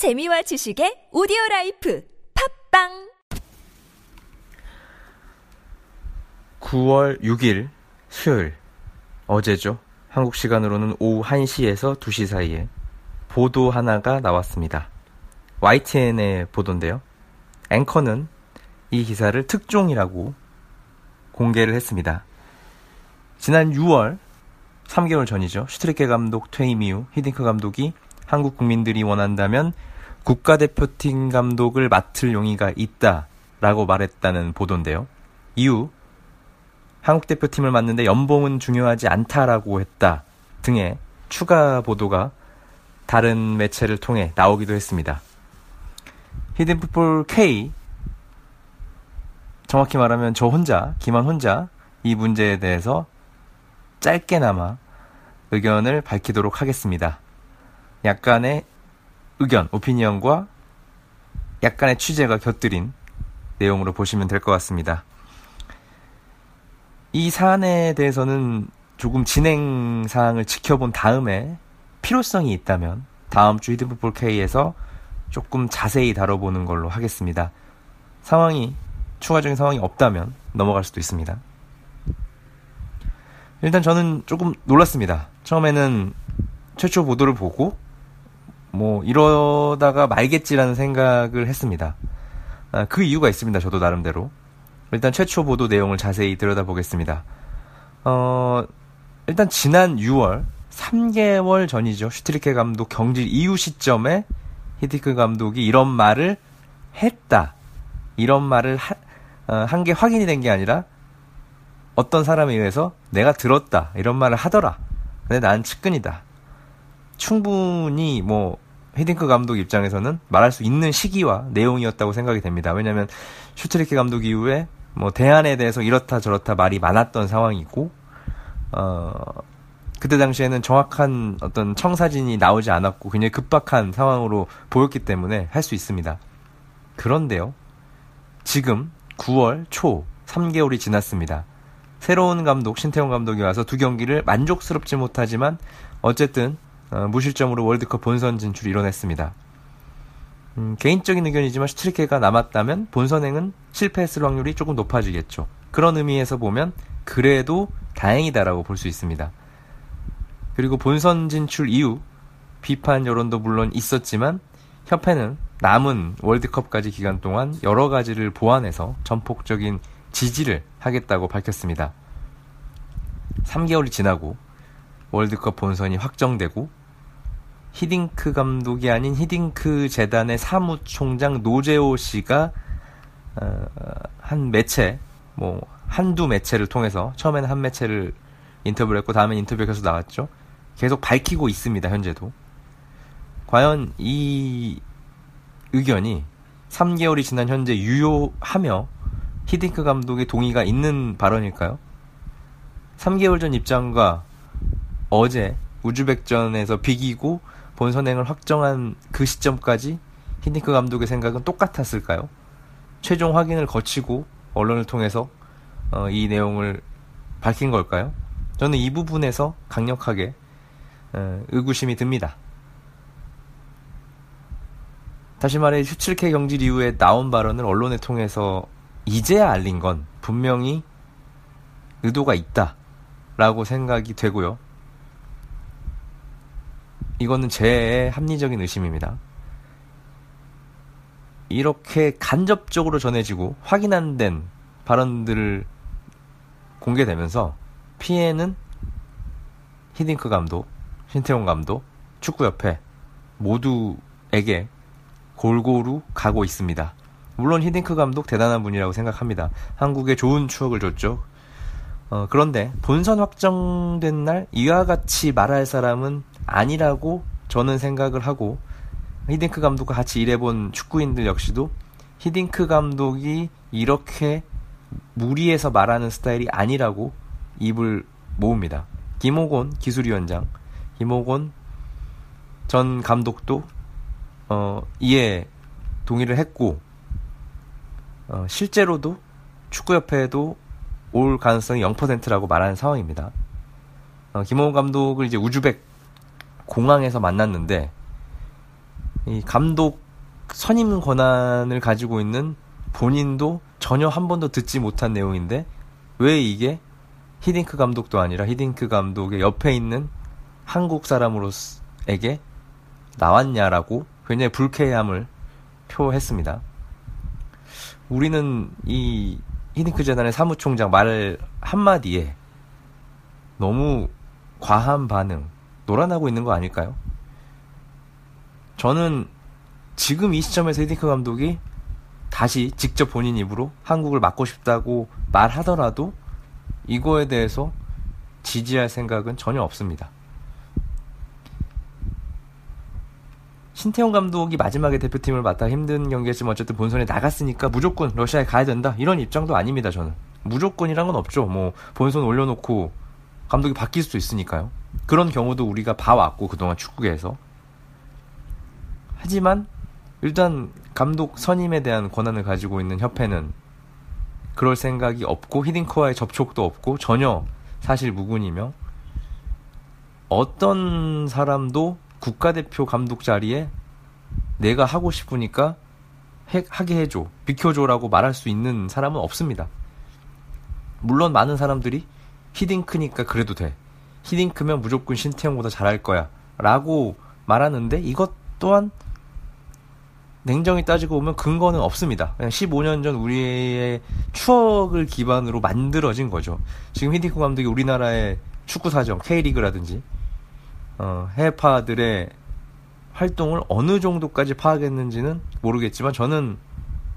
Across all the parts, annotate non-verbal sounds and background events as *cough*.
재미와 지식의 오디오 life 팟빵 9월 6일 수요일 어제죠. 한국 시간으로는 오후 1시에서 2시 사이에 보도 하나가 나왔습니다. YTN의 보도인데요. 앵커는 이 기사를 특종이라고 공개를 했습니다. 지난 6월 3개월 전이죠. 슈틸리케 감독 퇴임 이후 히딩크 감독이 한국 국민들이 원한다면 국가대표팀 감독을 맡을 용의가 있다라고 말했다는 보도인데요. 이후 한국 대표팀을 맡는데 연봉은 중요하지 않다라고 했다 등의 추가 보도가 다른 매체를 통해 나오기도 했습니다. 히든풋볼 K 정확히 말하면 저 혼자 김한 혼자 이 문제에 대해서 짧게나마 의견을 밝히도록 하겠습니다. 약간의 의견, 오피니언과 약간의 취재가 곁들인 내용으로 보시면 될 것 같습니다. 이 사안에 대해서는 조금 진행 사항을 지켜본 다음에 필요성이 있다면 다음 주 히든풋볼 K에서 조금 자세히 다뤄보는 걸로 하겠습니다. 상황이 추가적인 상황이 없다면 넘어갈 수도 있습니다. 일단 저는 조금 놀랐습니다. 처음에는 최초 보도를 보고 뭐 이러다가 말겠지라는 생각을 했습니다. 아, 그 이유가 있습니다. 저도 나름대로. 일단 최초 보도 내용을 자세히 들여다보겠습니다. 어, 일단 지난 6월 3개월 전이죠. 슈트리케 감독 경질 이후 시점에 히딩크 감독이 이런 말을 했다. 이런 말을 어, 한게 확인이 된 게 아니라 어떤 사람에 의해서 내가 들었다. 이런 말을 하더라. 근데 난 측근이다. 충분히 뭐 히딩크 감독 입장에서는 말할 수 있는 시기와 내용이었다고 생각이 됩니다. 왜냐하면 슈틸리케 감독 이후에 뭐 대안에 대해서 이렇다 저렇다 말이 많았던 상황이고 어 그때 당시에는 정확한 어떤 청사진이 나오지 않았고 굉장히 급박한 상황으로 보였기 때문에 할 수 있습니다. 그런데요. 지금 9월 초 3개월이 지났습니다. 새로운 감독 신태용 감독이 와서 두 경기를 만족스럽지 못하지만 어쨌든 어, 무실점으로 월드컵 본선 진출을 이뤄냈습니다. 음, 개인적인 의견이지만 슈트리케가 남았다면 본선행은 실패했을 확률이 조금 높아지겠죠. 그런 의미에서 보면 그래도 다행이다라고 볼 수 있습니다. 그리고 본선 진출 이후 비판 여론도 물론 있었지만 협회는 남은 월드컵까지 기간 동안 여러 가지를 보완해서 전폭적인 지지를 하겠다고 밝혔습니다. 3개월이 지나고 월드컵 본선이 확정되고 히딩크 감독이 아닌 히딩크 재단의 사무총장 노재호 씨가 어, 한 매체 뭐 한두 매체를 통해서 처음에는 한 매체를 인터뷰를 했고 다음엔 인터뷰가 계속 나왔죠. 계속 밝히고 있습니다. 현재도. 과연 이 의견이 3개월이 지난 현재 유효하며 히딩크 감독의 동의가 있는 발언일까요? 3개월 전 입장과 어제 우즈벡전에서 비기고 본선행을 확정한 그 시점까지 히딩크 감독의 생각은 똑같았을까요? 최종 확인을 거치고 언론을 통해서 어, 이 내용을 밝힌 걸까요? 저는 이 부분에서 강력하게 어, 의구심이 듭니다. 다시 말해 슈칠케 경질 이후에 나온 발언을 언론에 통해서 이제야 알린 건 분명히 의도가 있다라고 생각이 되고요. 이거는 제 합리적인 의심입니다. 이렇게 간접적으로 전해지고 확인 안 된 발언들을 공개되면서 피해는 히딩크 감독, 신태용 감독, 축구협회 모두에게 골고루 가고 있습니다. 물론 히딩크 감독 대단한 분이라고 생각합니다. 한국에 좋은 추억을 줬죠. 어, 그런데 본선 확정된 날 이와 같이 말할 사람은 아니라고 저는 생각을 하고 히딩크 감독과 같이 일해본 축구인들 역시도 히딩크 감독이 이렇게 무리해서 말하는 스타일이 아니라고 입을 모읍니다. 김호곤 기술위원장, 김호곤 전 감독도 어, 이에 동의를 했고 어, 실제로도 축구협회에도 올 가능성이 0%라고 말하는 상황입니다. 어, 김호훈 감독을 이제 우즈벡 공항에서 만났는데 이 감독 선임 권한을 가지고 있는 본인도 전혀 한 번도 듣지 못한 내용인데 왜 이게 히딩크 감독도 아니라 히딩크 감독의 옆에 있는 한국 사람으로에게 나왔냐라고 굉장히 불쾌함을 표했습니다. 우리는 이 히딩크 재단의 사무총장 말 한마디에 너무 과한 반응, 놀아나고 있는 거 아닐까요? 저는 지금 이 시점에서 히딩크 감독이 다시 직접 본인 입으로 한국을 맡고 싶다고 말하더라도 이거에 대해서 지지할 생각은 전혀 없습니다. 신태용 감독이 마지막에 대표팀을 맡아 힘든 경기였지만 어쨌든 본선에 나갔으니까 무조건 러시아에 가야 된다 이런 입장도 아닙니다 저는 무조건이란 건 없죠 뭐 본선 올려놓고 감독이 바뀔 수도 있으니까요 그런 경우도 우리가 봐왔고 그동안 축구계에서 하지만 일단 감독 선임에 대한 권한을 가지고 있는 협회는 그럴 생각이 없고 히딩크와의 접촉도 없고 전혀 사실 무근이며 어떤 사람도 국가대표 감독 자리에 내가 하고 싶으니까 해, 하게 해줘, 비켜줘라고 말할 수 있는 사람은 없습니다. 물론 많은 사람들이 히딩크니까 그래도 돼. 히딩크면 무조건 신태용보다 잘할 거야. 라고 말하는데 이것 또한 냉정히 따지고 보면 근거는 없습니다. 그냥 15년 전 우리의 추억을 기반으로 만들어진 거죠. 지금 히딩크 감독이 우리나라의 축구 사정, K리그라든지 어, 해외파들의 활동을 어느 정도까지 파악했는지는 모르겠지만 저는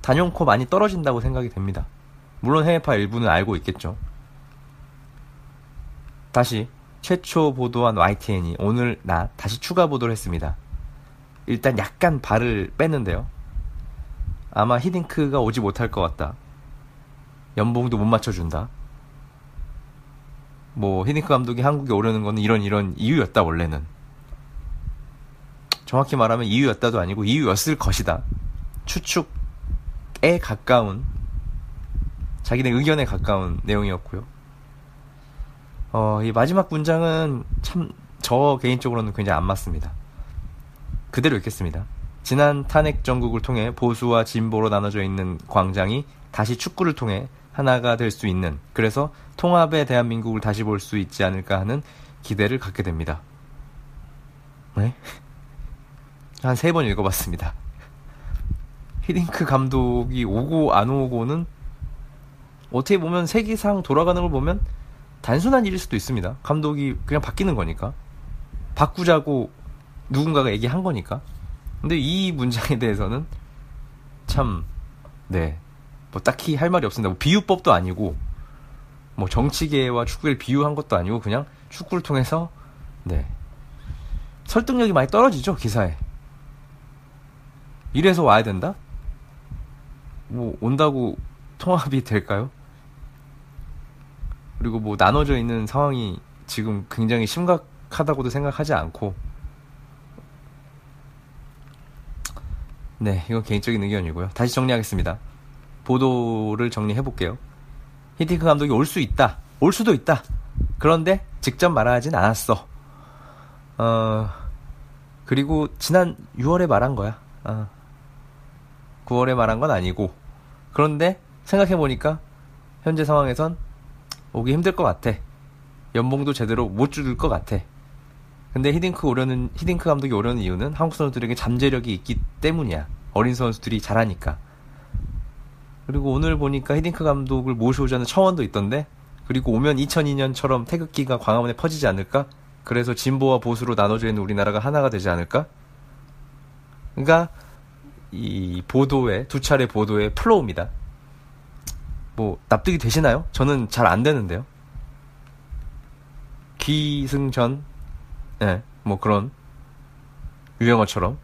단연코 많이 떨어진다고 생각이 됩니다. 물론 해외파 일부는 알고 있겠죠. 다시 최초 보도한 YTN이 오늘 나 다시 추가 보도를 했습니다. 일단 약간 발을 뺐는데요. 아마 히딩크가 오지 못할 것 같다. 연봉도 못 맞춰준다. 뭐 히딩크 감독이 한국에 오려는 거는 이런 이런 이유였다 원래는. 정확히 말하면 이유였다도 아니고 이유였을 것이다. 추측에 가까운 자기네 의견에 가까운 내용이었고요. 어, 이 마지막 문장은 참 저 개인적으로는 굉장히 안 맞습니다. 그대로 읽겠습니다. 지난 탄핵 정국을 통해 보수와 진보로 나눠져 있는 광장이 다시 축구를 통해 하나가 될 수 있는 그래서 통합의 대한민국을 다시 볼 수 있지 않을까 하는 기대를 갖게 됩니다. 네? *laughs* 한 세 번 읽어봤습니다. *laughs* 히딩크 감독이 오고 안 오고는 어떻게 보면 세계상 돌아가는 걸 보면 단순한 일일 수도 있습니다. 감독이 그냥 바뀌는 거니까. 바꾸자고 누군가가 얘기한 거니까. 근데 이 문장에 대해서는 참, 네. 뭐 딱히 할 말이 없습니다. 뭐 비유법도 아니고, 뭐 정치계와 축구를 비유한 것도 아니고, 그냥 축구를 통해서, 네. 설득력이 많이 떨어지죠, 기사에. 이래서 와야 된다? 뭐, 온다고 통합이 될까요? 그리고 뭐, 나눠져 있는 상황이 지금 굉장히 심각하다고도 생각하지 않고, 네, 이건 개인적인 의견이고요. 다시 정리하겠습니다. 보도를 정리해 볼게요. 히딩크 감독이 올 수 있다. 올 수도 있다. 그런데 직접 말하진 않았어. 어, 그리고 지난 6월에 말한 거야. 어, 9월에 말한 건 아니고. 그런데 생각해 보니까 현재 상황에선 오기 힘들 것 같아. 연봉도 제대로 못줄것 같아. 근데 히딩크 오려는 히딩크 감독이 오려는 이유는 한국 선수들에게 잠재력이 있기 때문이야. 어린 선수들이 잘하니까. 그리고 오늘 보니까 히딩크 감독을 모셔오자는 청원도 있던데 그리고 오면 2002년처럼 태극기가 광화문에 퍼지지 않을까? 그래서 진보와 보수로 나눠져 있는 우리나라가 하나가 되지 않을까? 그러니까 이 보도의 두 차례 보도의 flow입니다. 뭐 납득이 되시나요? 저는 잘 안 되는데요. 기승전 네, 뭐 그런 유행어처럼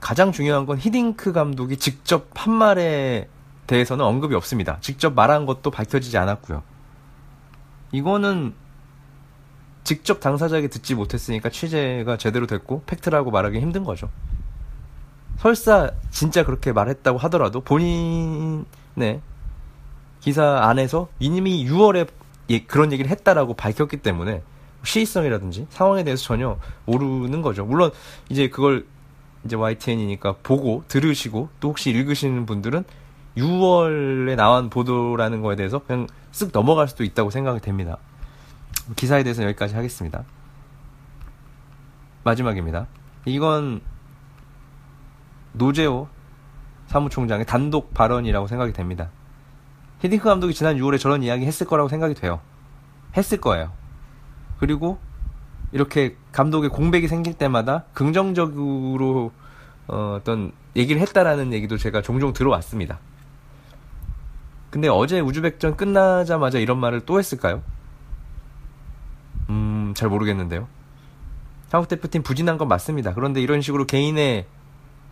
가장 중요한 건 히딩크 감독이 직접 한 말에 대해서는 언급이 없습니다. 직접 말한 것도 밝혀지지 않았고요. 이거는 직접 당사자에게 듣지 못했으니까 취재가 제대로 됐고 팩트라고 말하기 힘든 거죠. 설사 진짜 그렇게 말했다고 하더라도 본인의 기사 안에서 이미 6월에 예, 그런 얘기를 했다라고 밝혔기 때문에 시의성이라든지 상황에 대해서 전혀 모르는 거죠. 물론 이제 그걸 이제 YTN이니까 보고 들으시고 또 혹시 읽으시는 분들은 6월에 나온 보도라는 거에 대해서 그냥 쓱 넘어갈 수도 있다고 생각이 됩니다. 기사에 대해서는 여기까지 하겠습니다. 마지막입니다. 이건 노재호 사무총장의 단독 발언이라고 생각이 됩니다. 히딩크 감독이 지난 6월에 저런 이야기 했을 거라고 생각이 돼요. 했을 거예요. 그리고 이렇게 감독의 공백이 생길 때마다 긍정적으로 어, 떤 얘기를 했다라는 얘기도 제가 종종 들어왔습니다. 근데 어제 우즈벡전 끝나자마자 이런 말을 또 했을까요? 음, 잘 모르겠는데요. 한국 대표팀 부진한 건 맞습니다. 그런데 이런 식으로 개인의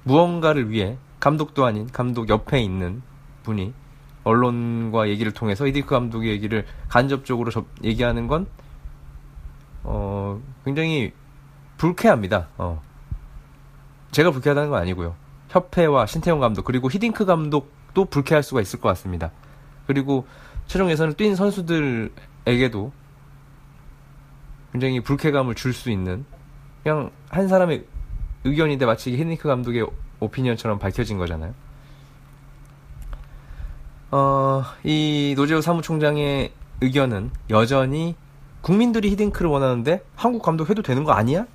무언가를 위해 감독도 아닌 감독 옆에 있는 분이 언론과 얘기를 통해서 이디크 감독의 얘기를 간접적으로 접, 얘기하는 건 어, 굉장히 불쾌합니다. 어. 제가 불쾌하다는 건 아니고요. 협회와 신태용 감독 그리고 히딩크 감독도 불쾌할 수가 있을 것 같습니다. 그리고 최종 예선을 뛴 선수들에게도 굉장히 불쾌감을 줄 수 있는 그냥 한 사람의 의견인데 마치 히딩크 감독의 오피니언처럼 밝혀진 거잖아요. 어, 이 노재호 사무총장의 의견은 여전히 국민들이 히딩크를 원하는데 한국 감독 해도 되는 거 아니야?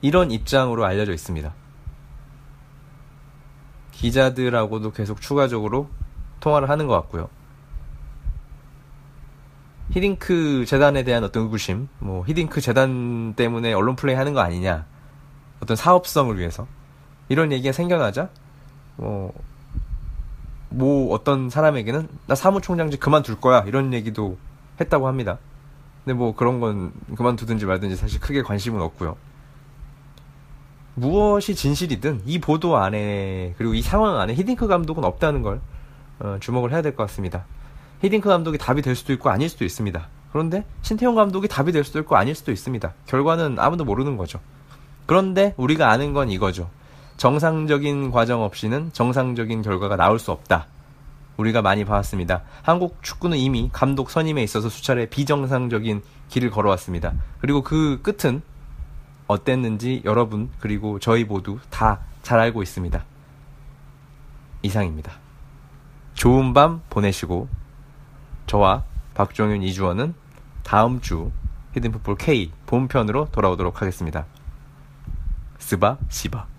이런 입장으로 알려져 있습니다. 기자들하고도 계속 추가적으로 통화를 하는 것 같고요. 히딩크 재단에 대한 어떤 의구심, 뭐 히딩크 재단 때문에 언론 플레이 하는 거 아니냐, 어떤 사업성을 위해서 이런 얘기가 생겨나자, 뭐, 뭐 어떤 사람에게는 나 사무총장직 그만둘 거야 이런 얘기도 했다고 합니다. 근데 뭐 그런 건 그만두든지 말든지 사실 크게 관심은 없고요. 무엇이 진실이든 이 보도 안에 그리고 이 상황 안에 히딩크 감독은 없다는 걸 어, 주목을 해야 될 것 같습니다. 히딩크 감독이 답이 될 수도 있고 아닐 수도 있습니다. 그런데 신태용 감독이 답이 될 수도 있고 아닐 수도 있습니다. 결과는 아무도 모르는 거죠. 그런데 우리가 아는 건 이거죠. 정상적인 과정 없이는 정상적인 결과가 나올 수 없다. 우리가 많이 봐왔습니다. 한국 축구는 이미 감독 선임에 있어서 수차례 비정상적인 길을 걸어왔습니다. 그리고 그 끝은 어땠는지 여러분 그리고 저희 모두 다 잘 알고 있습니다. 이상입니다. 좋은 밤 보내시고 저와 박종윤 이주원은 다음 주 히든풋볼 K 본편으로 돌아오도록 하겠습니다. 스바 시바